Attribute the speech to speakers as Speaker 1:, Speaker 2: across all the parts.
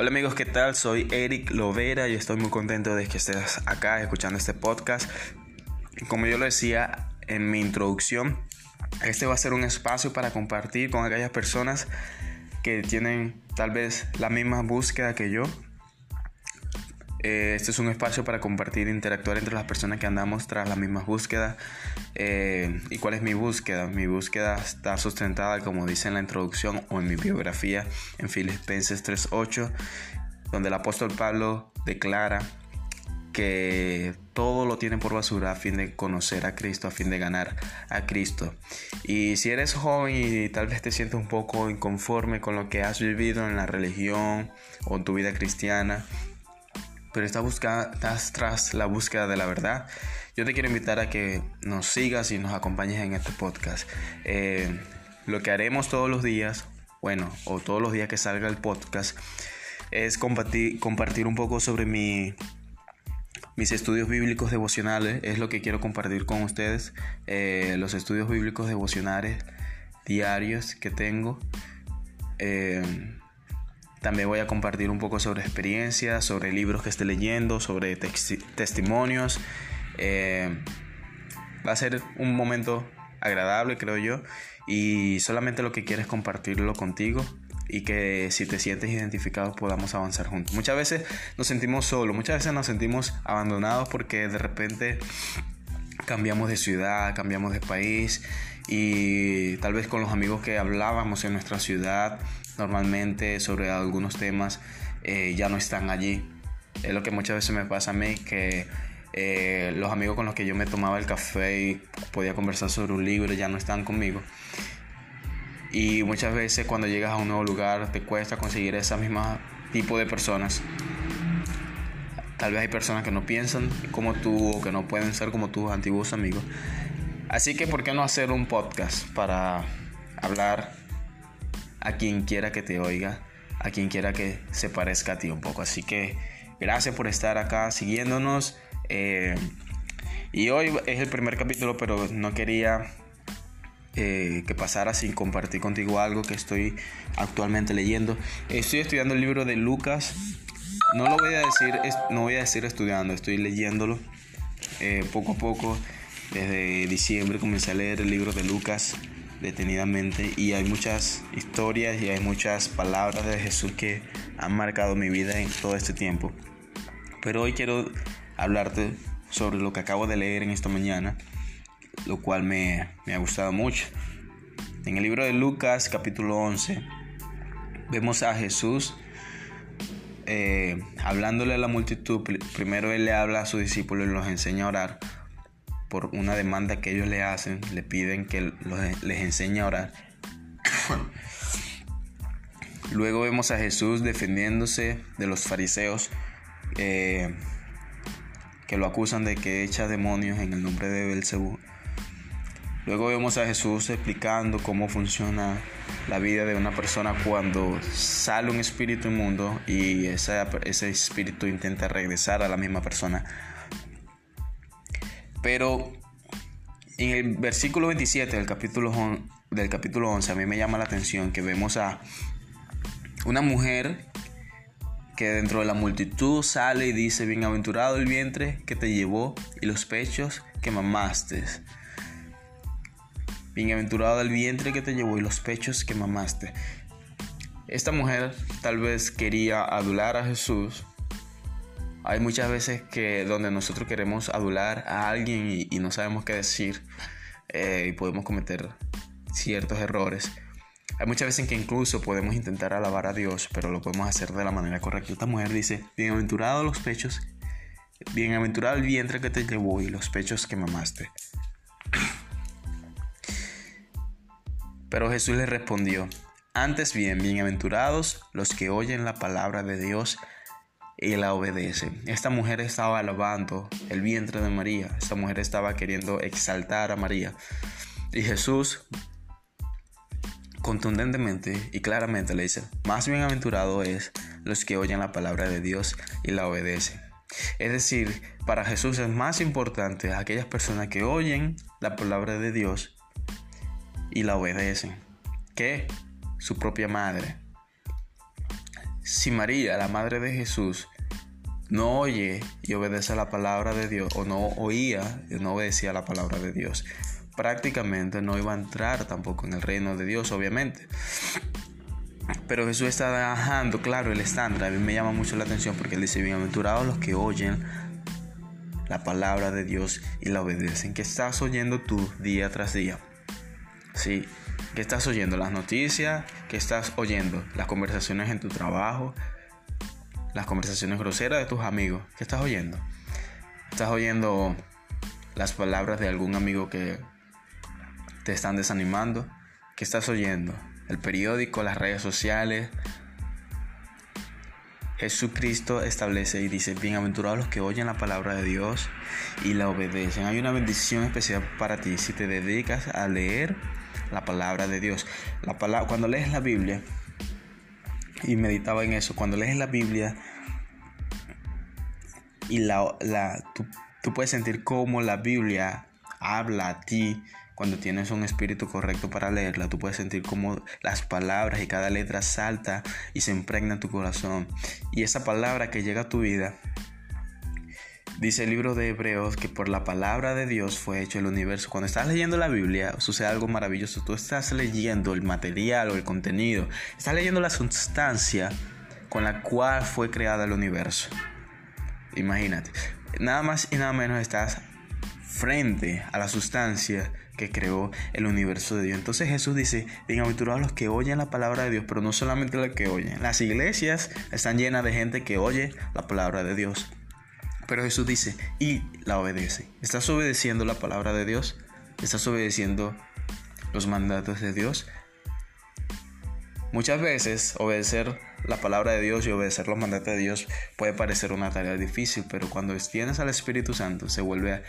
Speaker 1: Hola amigos, ¿qué tal? Soy Eric Lovera y estoy muy contento de que estés acá escuchando este podcast. Como yo lo decía en mi introducción, este va a ser un espacio para compartir con aquellas personas que tienen tal vez la misma búsqueda que yo eh, este es un espacio para compartir e interactuar entre las personas que andamos tras las mismas búsquedas. Eh, ¿Y cuál es mi búsqueda? Mi búsqueda está sustentada, como dice en la introducción o en mi biografía, en Filipenses 3.8, donde el apóstol Pablo declara que todo lo tiene por basura a fin de conocer a Cristo, a fin de ganar a Cristo. Y si eres joven y tal vez te sientes un poco inconforme con lo que has vivido en la religión o en tu vida cristiana, pero estás, tras la búsqueda de la verdad, yo te quiero invitar a que nos sigas y nos acompañes en este podcast. Eh, lo que haremos todos los días, bueno, o todos los días que salga el podcast, es compartir, compartir un poco sobre mi, mis estudios bíblicos devocionales. Es lo que quiero compartir con ustedes. Eh, los estudios bíblicos devocionales diarios que tengo. Eh, también voy a compartir un poco sobre experiencias, sobre libros que esté leyendo, sobre testimonios. Eh, va a ser un momento agradable, creo yo. Y solamente lo que quiero es compartirlo contigo y que si te sientes identificado podamos avanzar juntos. Muchas veces nos sentimos solos, muchas veces nos sentimos abandonados porque de repente cambiamos de ciudad, cambiamos de país y tal vez con los amigos que hablábamos en nuestra ciudad normalmente sobre algunos temas eh, ya no están allí. Es lo que muchas veces me pasa a mí, que eh, los amigos con los que yo me tomaba el café y podía conversar sobre un libro ya no están conmigo. Y muchas veces cuando llegas a un nuevo lugar te cuesta conseguir ese mismo tipo de personas. Tal vez hay personas que no piensan como tú o que no pueden ser como tus antiguos amigos. Así que, ¿por qué no hacer un podcast para hablar a quien quiera que te oiga, a quien quiera que se parezca a ti un poco. Así que gracias por estar acá siguiéndonos. Eh, y hoy es el primer capítulo, pero no quería eh, que pasara sin compartir contigo algo que estoy actualmente leyendo. Estoy estudiando el libro de Lucas. No lo voy a decir, no voy a decir estudiando, estoy leyéndolo eh, poco a poco. Desde diciembre comencé a leer el libro de Lucas detenidamente y hay muchas historias y hay muchas palabras de Jesús que han marcado mi vida en todo este tiempo. Pero hoy quiero hablarte sobre lo que acabo de leer en esta mañana, lo cual me, ha gustado mucho. En el libro de Lucas capítulo 11 vemos a Jesús eh, hablándole a la multitud. Primero él le habla a sus discípulos y los enseña a orar por una demanda que ellos le hacen, le piden que les enseñe a orar. Luego vemos a Jesús defendiéndose de los fariseos eh, que lo acusan de que echa demonios en el nombre de Belcebú. Luego vemos a Jesús explicando cómo funciona la vida de una persona cuando sale un espíritu inmundo y ese espíritu intenta regresar a la misma persona pero en el versículo 27 del capítulo, del capítulo 11 a mí me llama la atención que vemos a una mujer que dentro de la multitud sale y dice, bienaventurado el vientre que te llevó y los pechos que mamaste. Bienaventurado el vientre que te llevó y los pechos que mamaste. Esta mujer tal vez quería adular a Jesús hay muchas veces que donde nosotros queremos adular a alguien y, no sabemos qué decir eh, y podemos cometer ciertos errores. Hay muchas veces en que incluso podemos intentar alabar a Dios, pero lo podemos hacer de la manera correcta. Esta mujer dice, bienaventurados los pechos, bienaventurado el vientre que te llevó y los pechos que mamaste. Pero Jesús le respondió, antes bien, bienaventurados los que oyen la palabra de Dios y la obedece. Esta mujer estaba alabando el vientre de María, esta mujer estaba queriendo exaltar a María. Y Jesús contundentemente y claramente le dice, más bienaventurado es los que oyen la palabra de Dios y la obedecen. Es decir, para Jesús es más importante aquellas personas que oyen la palabra de Dios y la obedecen que su propia madre. Si María, la madre de Jesús, no oye y obedece a la palabra de Dios, o no oía y no obedecía a la palabra de Dios, prácticamente no iba a entrar tampoco en el reino de Dios, obviamente. Pero Jesús está dejando claro el estándar. A mí me llama mucho la atención porque él dice, bienaventurados los que oyen la palabra de Dios y la obedecen. ¿Qué estás oyendo tú día tras día? Sí, ¿qué estás oyendo? Las noticias, ¿qué estás oyendo? Las conversaciones en tu trabajo, las conversaciones groseras de tus amigos. ¿Qué estás oyendo? ¿Estás oyendo las palabras de algún amigo que te están desanimando? ¿Qué estás oyendo? El periódico, las redes sociales. Jesucristo establece y dice, bienaventurados los que oyen la palabra de Dios y la obedecen. Hay una bendición especial para ti si te dedicas a leer la palabra de Dios. La palabra, cuando lees la Biblia, y meditaba en eso, cuando lees la Biblia y la, la tú, tú puedes sentir cómo la Biblia habla a ti cuando tienes un espíritu correcto para leerla, tú puedes sentir cómo las palabras y cada letra salta y se impregna en tu corazón. Y esa palabra que llega a tu vida, dice el libro de Hebreos que por la palabra de Dios fue hecho el universo. Cuando estás leyendo la Biblia, sucede algo maravilloso. Tú estás leyendo el material o el contenido, estás leyendo la sustancia con la cual fue creada el universo. Imagínate, nada más y nada menos estás frente a la sustancia que creó el universo de Dios. Entonces Jesús dice, bienaventurados los que oyen la palabra de Dios, pero no solamente los que oyen. Las iglesias están llenas de gente que oye la palabra de Dios. Pero Jesús dice, y la obedece. ¿Estás obedeciendo la palabra de Dios? ¿Estás obedeciendo los mandatos de Dios? Muchas veces obedecer la palabra de Dios y obedecer los mandatos de Dios puede parecer una tarea difícil, pero cuando tienes al Espíritu Santo se vuelve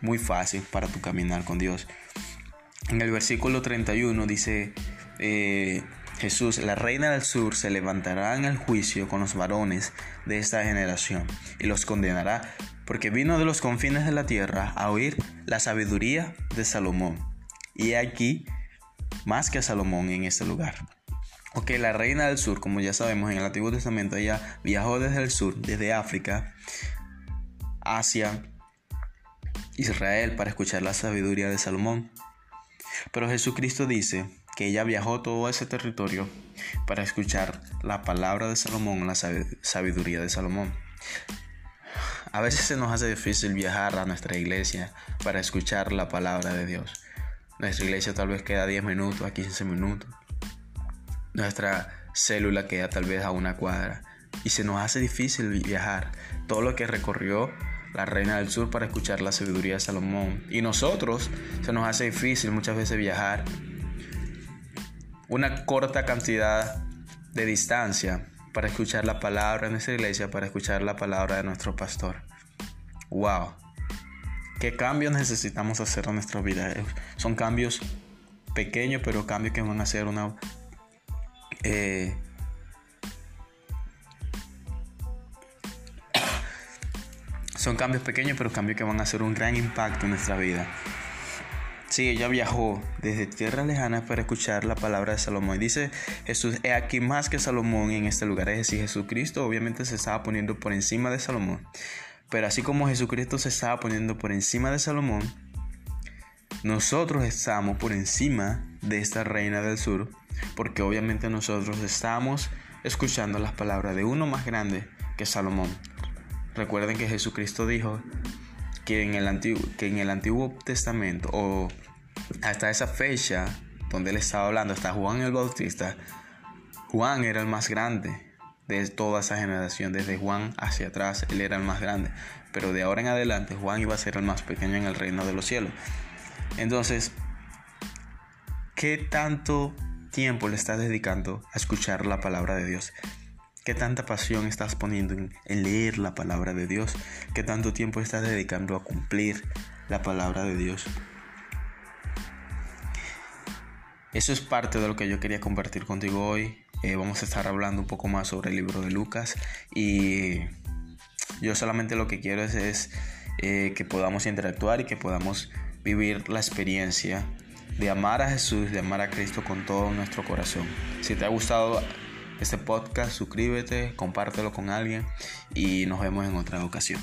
Speaker 1: muy fácil para tu caminar con Dios. En el versículo 31 dice eh, Jesús, la reina del sur se levantará en el juicio con los varones de esta generación y los condenará, porque vino de los confines de la tierra a oír la sabiduría de Salomón. Y aquí más que a Salomón en este lugar. Ok, la reina del sur, como ya sabemos en el Antiguo Testamento, ella viajó desde el sur, desde África, hacia Israel para escuchar la sabiduría de Salomón. Pero Jesucristo dice que ella viajó todo ese territorio para escuchar la palabra de Salomón, la sabiduría de Salomón. A veces se nos hace difícil viajar a nuestra iglesia para escuchar la palabra de Dios. Nuestra iglesia tal vez queda 10 minutos, a 15 minutos. Nuestra célula queda tal vez a una cuadra. Y se nos hace difícil viajar. Todo lo que recorrió la reina del sur, para escuchar la sabiduría de Salomón. Y nosotros se nos hace difícil muchas veces viajar una corta cantidad de distancia para escuchar la palabra de nuestra iglesia, para escuchar la palabra de nuestro pastor. ¡Wow! ¿Qué cambios necesitamos hacer en nuestra vida? Son cambios pequeños, pero cambios que van a hacer una eh, Son cambios pequeños, pero cambios que van a hacer un gran impacto en nuestra vida. Sí, ella viajó desde tierras lejanas para escuchar la palabra de Salomón. Y dice Jesús, he aquí más que Salomón en este lugar. Es decir, Jesucristo obviamente se estaba poniendo por encima de Salomón. Pero así como Jesucristo se estaba poniendo por encima de Salomón, nosotros estamos por encima de esta reina del sur. Porque obviamente nosotros estamos escuchando las palabras de uno más grande que Salomón. Recuerden que Jesucristo dijo que en el Antiguo, que en el Antiguo Testamento o hasta esa fecha donde él estaba hablando, hasta Juan el Bautista, Juan era el más grande de toda esa generación, desde Juan hacia atrás, él era el más grande, pero de ahora en adelante Juan iba a ser el más pequeño en el reino de los cielos. Entonces, ¿qué tanto tiempo le estás dedicando a escuchar la palabra de Dios? ¿Qué tanta pasión estás poniendo en, leer la palabra de Dios? ¿Qué tanto tiempo estás dedicando a cumplir la palabra de Dios? Eso es parte de lo que yo quería compartir contigo hoy. Eh, vamos a estar hablando un poco más sobre el libro de Lucas y yo solamente lo que quiero es, eh, que podamos interactuar y que podamos vivir la experiencia de amar a Jesús, de amar a Cristo con todo nuestro corazón. Si te ha gustado este podcast, suscríbete, compártelo con alguien y nos vemos en otra ocasión.